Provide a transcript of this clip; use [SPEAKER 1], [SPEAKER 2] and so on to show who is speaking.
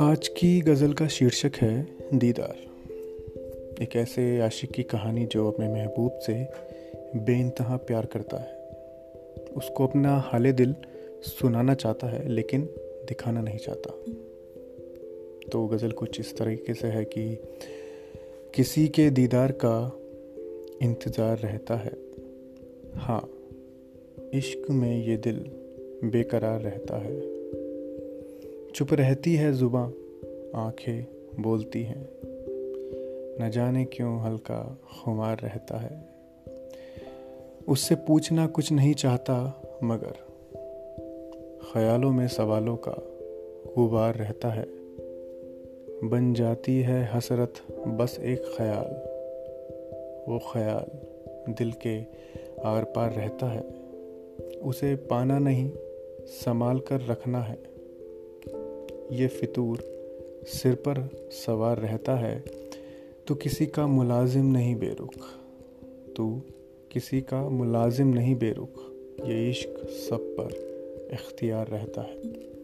[SPEAKER 1] आज की गज़ल का शीर्षक है दीदार। एक ऐसे आशिक की कहानी जो अपने महबूब से बेइंतहा प्यार करता है। उसको अपना हाल दिल सुनाना चाहता है, लेकिन दिखाना नहीं चाहता। तो गज़ल कुछ इस तरीके से है कि किसी के दीदार का इंतज़ार रहता है। हाँ इश्क में ये दिल बेकरार रहता है। चुप रहती है जुबा, आँखें बोलती हैं। न जाने क्यों हल्का खुमार रहता है। उससे पूछना कुछ नहीं चाहता, मगर ख्यालों में सवालों का गुबार रहता है। बन जाती है हसरत, बस एक ख्याल, वो ख्याल दिल के आर पार रहता है। उसे पाना नहीं, संभाल कर रखना है। ये फितूर सिर पर सवार रहता है। तो किसी का मुलाजिम नहीं बेरुख। तो किसी का मुलाजिम नहीं बेरुख। ये इश्क सब पर इख्तियार रहता है।